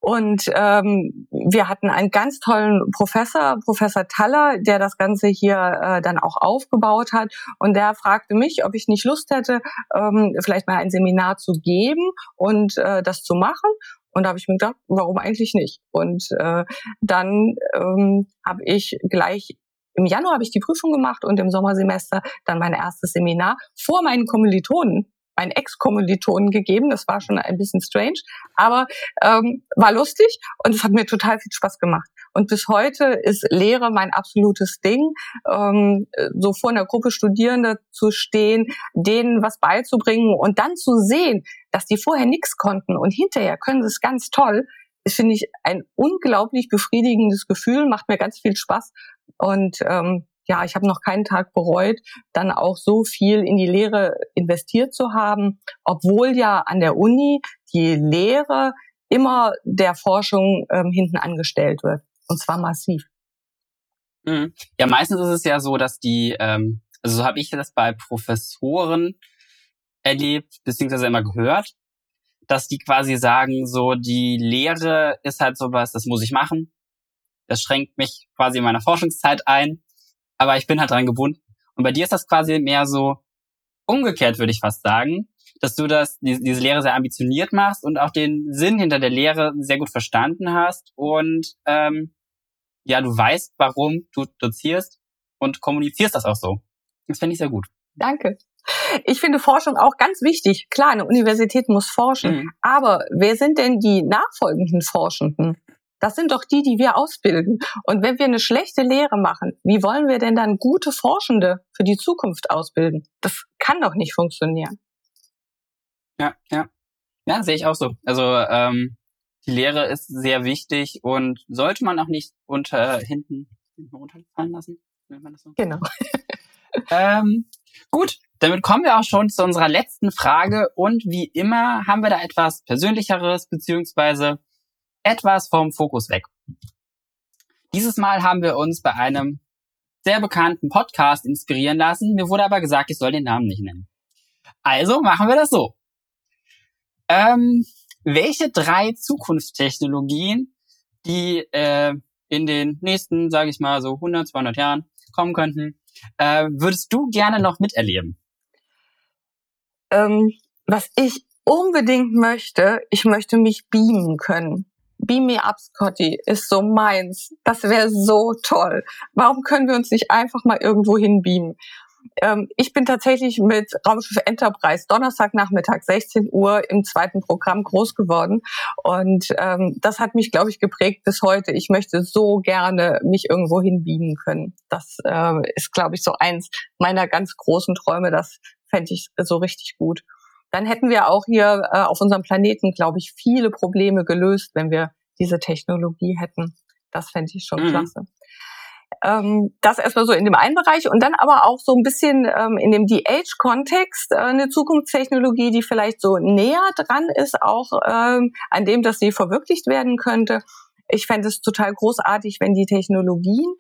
Und ähm, wir hatten einen ganz tollen Professor, Professor Taller, der das Ganze hier äh, dann auch aufgebaut hat. Und der fragte mich, ob ich nicht Lust hätte, ähm, vielleicht mal ein Seminar zu geben und äh, das zu machen. Und da habe ich mir gedacht, warum eigentlich nicht? Und äh, dann ähm, habe ich gleich im Januar habe ich die Prüfung gemacht und im Sommersemester dann mein erstes Seminar vor meinen Kommilitonen meinen Ex-Kommilitonen gegeben. Das war schon ein bisschen strange, aber ähm, war lustig und es hat mir total viel Spaß gemacht. Und bis heute ist Lehre mein absolutes Ding, ähm, so vor einer Gruppe Studierende zu stehen, denen was beizubringen und dann zu sehen, dass die vorher nichts konnten und hinterher können sie es ganz toll, ist, finde ich, ein unglaublich befriedigendes Gefühl, macht mir ganz viel Spaß. Und ähm, ja, ich habe noch keinen Tag bereut, dann auch so viel in die Lehre investiert zu haben, obwohl ja an der Uni die Lehre immer der Forschung ähm, hinten angestellt wird. Und zwar massiv. Mhm. Ja, meistens ist es ja so, dass die, ähm, also so habe ich das bei Professoren erlebt, beziehungsweise immer gehört, dass die quasi sagen, so die Lehre ist halt sowas, das muss ich machen. Das schränkt mich quasi in meiner Forschungszeit ein aber ich bin halt dran gebunden. Und bei dir ist das quasi mehr so umgekehrt, würde ich fast sagen, dass du das, diese Lehre sehr ambitioniert machst und auch den Sinn hinter der Lehre sehr gut verstanden hast und ähm, ja, du weißt, warum du dozierst und kommunizierst das auch so. Das finde ich sehr gut. Danke. Ich finde Forschung auch ganz wichtig. Klar, eine Universität muss forschen. Mhm. Aber wer sind denn die nachfolgenden Forschenden? Das sind doch die, die wir ausbilden. Und wenn wir eine schlechte Lehre machen, wie wollen wir denn dann gute Forschende für die Zukunft ausbilden? Das kann doch nicht funktionieren. Ja, ja. Ja, sehe ich auch so. Also ähm, die Lehre ist sehr wichtig und sollte man auch nicht unter hinten, hinten runterfallen lassen. So? Genau. ähm, gut, damit kommen wir auch schon zu unserer letzten Frage und wie immer haben wir da etwas Persönlicheres beziehungsweise etwas vom Fokus weg. Dieses Mal haben wir uns bei einem sehr bekannten Podcast inspirieren lassen. Mir wurde aber gesagt, ich soll den Namen nicht nennen. Also machen wir das so. Ähm, welche drei Zukunftstechnologien, die äh, in den nächsten, sage ich mal, so 100, 200 Jahren kommen könnten, äh, würdest du gerne noch miterleben? Ähm, was ich unbedingt möchte, ich möchte mich beamen können. Beam Me Up, Scotty, ist so meins. Das wäre so toll. Warum können wir uns nicht einfach mal irgendwo hinbeamen? Ähm, ich bin tatsächlich mit Raumschiff Enterprise Donnerstagnachmittag 16 Uhr im zweiten Programm groß geworden und ähm, das hat mich, glaube ich, geprägt bis heute. Ich möchte so gerne mich irgendwo hinbiegen können. Das äh, ist, glaube ich, so eins meiner ganz großen Träume. Das fände ich so richtig gut. Dann hätten wir auch hier äh, auf unserem Planeten, glaube ich, viele Probleme gelöst, wenn wir diese Technologie hätten. Das fände ich schon mhm. klasse. Ähm, das erstmal so in dem einen Bereich und dann aber auch so ein bisschen ähm, in dem DH-Kontext äh, eine Zukunftstechnologie, die vielleicht so näher dran ist, auch ähm, an dem, dass sie verwirklicht werden könnte. Ich fände es total großartig, wenn die Technologien,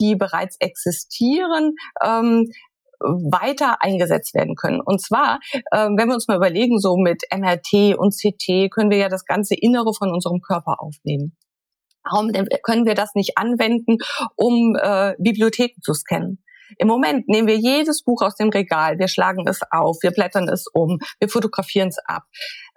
die bereits existieren, ähm, weiter eingesetzt werden können. Und zwar, äh, wenn wir uns mal überlegen, so mit MRT und CT können wir ja das ganze Innere von unserem Körper aufnehmen. Warum können wir das nicht anwenden, um äh, Bibliotheken zu scannen? Im Moment nehmen wir jedes Buch aus dem Regal, wir schlagen es auf, wir blättern es um, wir fotografieren es ab.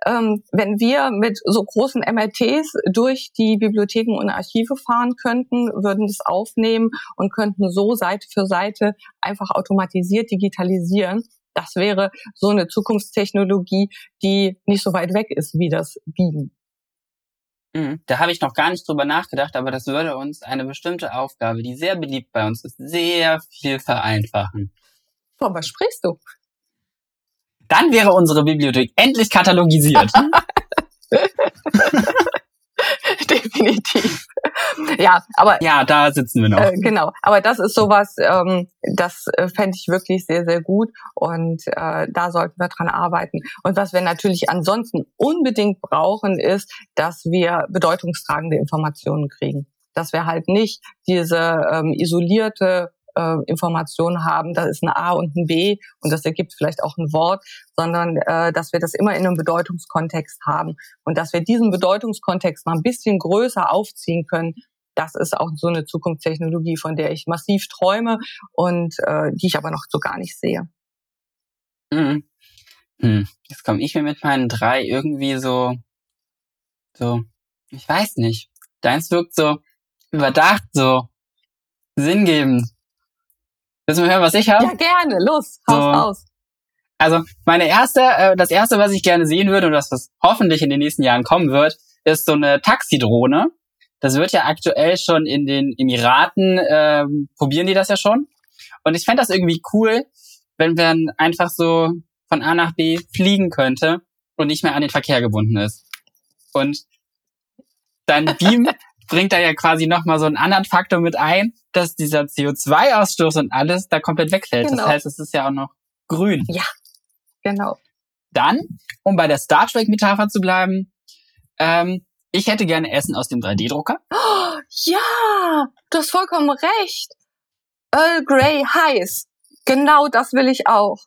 Ähm, wenn wir mit so großen MRTs durch die Bibliotheken und Archive fahren könnten, würden das aufnehmen und könnten so Seite für Seite einfach automatisiert digitalisieren. Das wäre so eine Zukunftstechnologie, die nicht so weit weg ist wie das Biegen. Mhm. Da habe ich noch gar nicht drüber nachgedacht, aber das würde uns eine bestimmte Aufgabe, die sehr beliebt bei uns ist, sehr viel vereinfachen. Von was sprichst du? Dann wäre unsere Bibliothek endlich katalogisiert. Definitiv. Ja, aber ja, da sitzen wir noch. Äh, genau, aber das ist sowas, ähm, das äh, fände ich wirklich sehr, sehr gut und äh, da sollten wir dran arbeiten. Und was wir natürlich ansonsten unbedingt brauchen, ist, dass wir bedeutungstragende Informationen kriegen. Dass wir halt nicht diese ähm, isolierte äh, Informationen haben, da ist ein A und ein B und das ergibt vielleicht auch ein Wort, sondern äh, dass wir das immer in einem Bedeutungskontext haben und dass wir diesen Bedeutungskontext mal ein bisschen größer aufziehen können. Das ist auch so eine Zukunftstechnologie, von der ich massiv träume und äh, die ich aber noch so gar nicht sehe. Mhm. Hm. Jetzt komme ich mir mit meinen drei irgendwie so, so, ich weiß nicht. Deins wirkt so überdacht, so sinngebend. Willst du mal hören, was ich habe? Ja, gerne. Los, haus so. raus. Also meine erste, äh, das erste, was ich gerne sehen würde und das, was hoffentlich in den nächsten Jahren kommen wird, ist so eine Taxidrohne. Das wird ja aktuell schon in den Emiraten, äh, probieren die das ja schon. Und ich fände das irgendwie cool, wenn man einfach so von A nach B fliegen könnte und nicht mehr an den Verkehr gebunden ist. Und dann Beam bringt da ja quasi nochmal so einen anderen Faktor mit ein, dass dieser CO2-Ausstoß und alles da komplett wegfällt. Genau. Das heißt, es ist ja auch noch grün. Ja, genau. Dann, um bei der Star Trek-Metapher zu bleiben, ähm, ich hätte gerne Essen aus dem 3D-Drucker. Oh, ja, du hast vollkommen recht. Earl Grey heiß. Genau das will ich auch.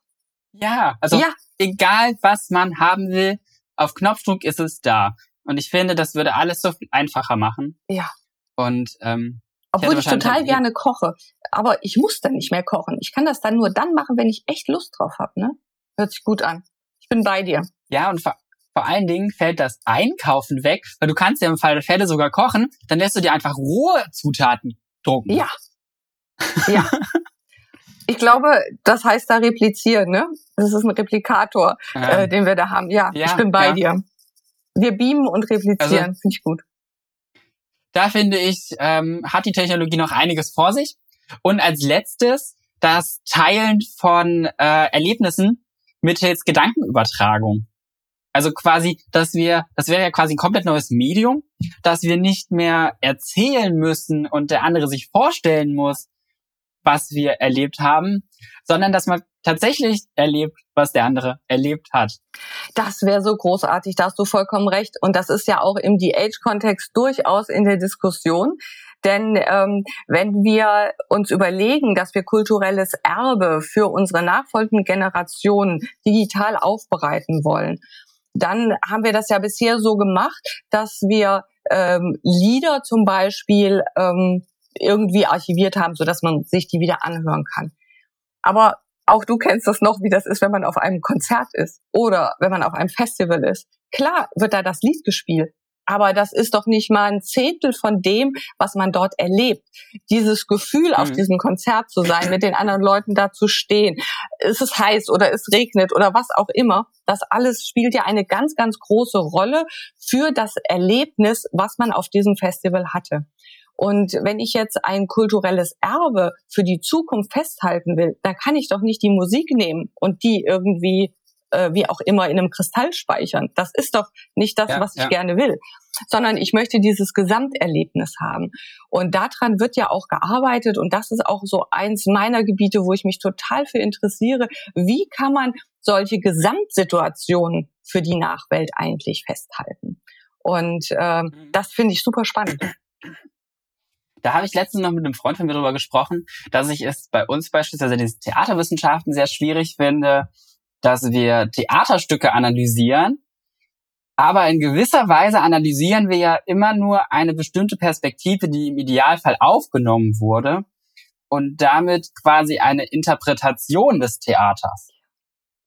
Ja, also ja. egal was man haben will, auf Knopfdruck ist es da. Und ich finde, das würde alles so viel einfacher machen. Ja. Und ähm, obwohl ich, ich total gerne koche. Aber ich muss dann nicht mehr kochen. Ich kann das dann nur dann machen, wenn ich echt Lust drauf habe. Ne? Hört sich gut an. Ich bin bei dir. Ja, und vor, vor allen Dingen fällt das Einkaufen weg, weil du kannst ja im Fall der Fälle sogar kochen. Dann lässt du dir einfach rohe Zutaten drucken. Ja. Ja. ich glaube, das heißt da replizieren, ne? Das ist ein Replikator, ja. äh, den wir da haben. Ja, ja ich bin bei ja. dir. Wir beamen und replizieren, also, finde ich gut da finde ich, ähm, hat die Technologie noch einiges vor sich. Und als letztes das Teilen von äh, Erlebnissen mittels Gedankenübertragung. Also quasi, dass wir, das wäre ja quasi ein komplett neues Medium, dass wir nicht mehr erzählen müssen und der andere sich vorstellen muss, was wir erlebt haben, sondern dass man tatsächlich erlebt, was der andere erlebt hat. Das wäre so großartig, da hast du vollkommen recht. Und das ist ja auch im DH-Kontext durchaus in der Diskussion. Denn ähm, wenn wir uns überlegen, dass wir kulturelles Erbe für unsere nachfolgenden Generationen digital aufbereiten wollen, dann haben wir das ja bisher so gemacht, dass wir ähm, Lieder zum Beispiel ähm, irgendwie archiviert haben, so dass man sich die wieder anhören kann. Aber auch du kennst das noch, wie das ist, wenn man auf einem Konzert ist oder wenn man auf einem Festival ist. Klar wird da das Lied gespielt, aber das ist doch nicht mal ein Zehntel von dem, was man dort erlebt. Dieses Gefühl, auf mhm. diesem Konzert zu sein, mit den anderen Leuten da zu stehen, ist es heiß oder es regnet oder was auch immer, das alles spielt ja eine ganz, ganz große Rolle für das Erlebnis, was man auf diesem Festival hatte. Und wenn ich jetzt ein kulturelles Erbe für die Zukunft festhalten will, dann kann ich doch nicht die Musik nehmen und die irgendwie äh, wie auch immer in einem Kristall speichern. Das ist doch nicht das, ja, was ich ja. gerne will, sondern ich möchte dieses Gesamterlebnis haben. Und daran wird ja auch gearbeitet und das ist auch so eins meiner Gebiete, wo ich mich total für interessiere. Wie kann man solche Gesamtsituationen für die Nachwelt eigentlich festhalten? Und äh, das finde ich super spannend. Da habe ich letztens noch mit einem Freund von mir darüber gesprochen, dass ich es bei uns beispielsweise diese Theaterwissenschaften sehr schwierig finde, dass wir Theaterstücke analysieren, aber in gewisser Weise analysieren wir ja immer nur eine bestimmte Perspektive, die im Idealfall aufgenommen wurde und damit quasi eine Interpretation des Theaters.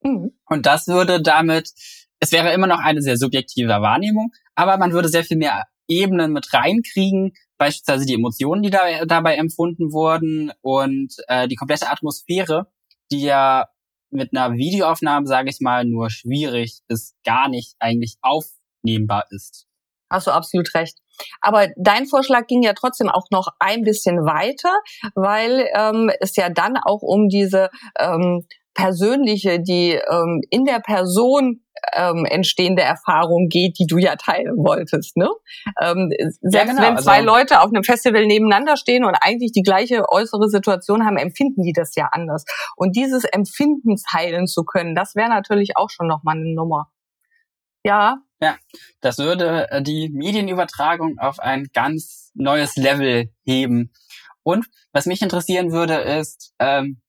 Mhm. Und das würde damit, es wäre immer noch eine sehr subjektive Wahrnehmung, aber man würde sehr viel mehr Ebenen mit reinkriegen, beispielsweise die Emotionen, die da, dabei empfunden wurden und äh, die komplette Atmosphäre, die ja mit einer Videoaufnahme, sage ich mal, nur schwierig bis gar nicht eigentlich aufnehmbar ist. Hast du absolut recht. Aber dein Vorschlag ging ja trotzdem auch noch ein bisschen weiter, weil ähm, es ja dann auch um diese ähm, persönliche, die ähm, in der Person ähm, entstehende Erfahrung geht, die du ja teilen wolltest. Ne? Ähm, selbst ja, genau. wenn zwei also, Leute auf einem Festival nebeneinander stehen und eigentlich die gleiche äußere Situation haben, empfinden die das ja anders. Und dieses Empfinden teilen zu können, das wäre natürlich auch schon nochmal eine Nummer. Ja. Ja, das würde äh, die Medienübertragung auf ein ganz neues Level heben. Und was mich interessieren würde, ist, ähm,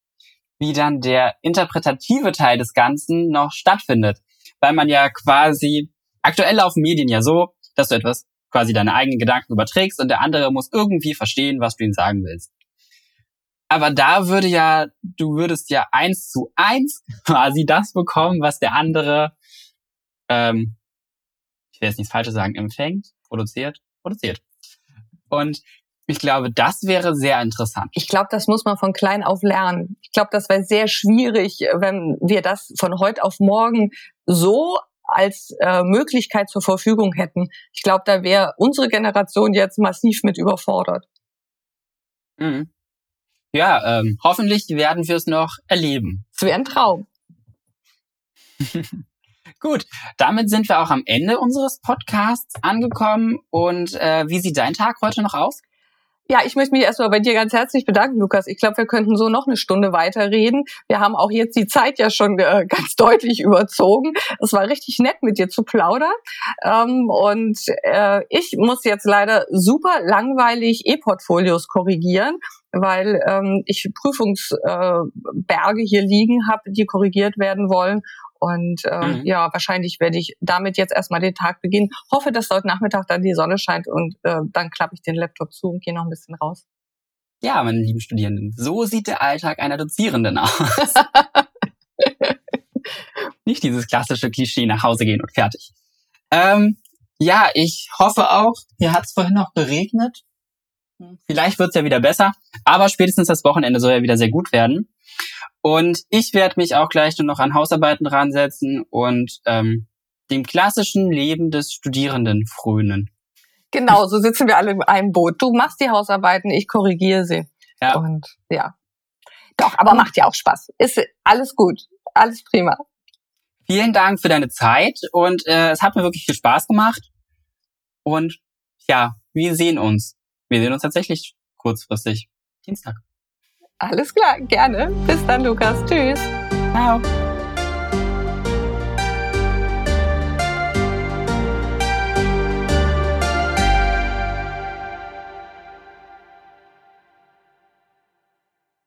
wie dann der interpretative Teil des Ganzen noch stattfindet. Weil man ja quasi, aktuell laufen Medien ja so, dass du etwas quasi deine eigenen Gedanken überträgst und der andere muss irgendwie verstehen, was du ihm sagen willst. Aber da würde ja, du würdest ja eins zu eins quasi das bekommen, was der andere, ähm, ich will jetzt nichts Falsches sagen, empfängt, produziert, produziert. Und ich glaube, das wäre sehr interessant. Ich glaube, das muss man von klein auf lernen. Ich glaube, das wäre sehr schwierig, wenn wir das von heute auf morgen so als äh, Möglichkeit zur Verfügung hätten. Ich glaube, da wäre unsere Generation jetzt massiv mit überfordert. Mhm. Ja, ähm, hoffentlich werden wir es noch erleben. Es wäre ein Traum. Gut, damit sind wir auch am Ende unseres Podcasts angekommen. Und äh, wie sieht dein Tag heute noch aus? Ja, ich möchte mich erstmal bei dir ganz herzlich bedanken, Lukas. Ich glaube, wir könnten so noch eine Stunde weiterreden. Wir haben auch jetzt die Zeit ja schon äh, ganz deutlich überzogen. Es war richtig nett, mit dir zu plaudern. Ähm, und äh, ich muss jetzt leider super langweilig E-Portfolios korrigieren weil ähm, ich Prüfungsberge äh, hier liegen habe, die korrigiert werden wollen. Und ähm, mhm. ja, wahrscheinlich werde ich damit jetzt erstmal den Tag beginnen. Hoffe, dass heute Nachmittag dann die Sonne scheint und äh, dann klappe ich den Laptop zu und gehe noch ein bisschen raus. Ja, meine lieben Studierenden, so sieht der Alltag einer Dozierenden aus. Nicht dieses klassische Klischee nach Hause gehen und fertig. Ähm, ja, ich hoffe auch, hier hat es vorhin noch geregnet. Vielleicht wird es ja wieder besser, aber spätestens das Wochenende soll ja wieder sehr gut werden. Und ich werde mich auch gleich nur noch an Hausarbeiten ransetzen und ähm, dem klassischen Leben des Studierenden frönen. Genau, so sitzen wir alle in einem Boot. Du machst die Hausarbeiten, ich korrigiere sie. Ja. Und ja. Doch, aber macht ja auch Spaß. Ist alles gut. Alles prima. Vielen Dank für deine Zeit und äh, es hat mir wirklich viel Spaß gemacht. Und ja, wir sehen uns. Wir sehen uns tatsächlich kurzfristig. Dienstag. Alles klar, gerne. Bis dann, Lukas. Tschüss. Ciao.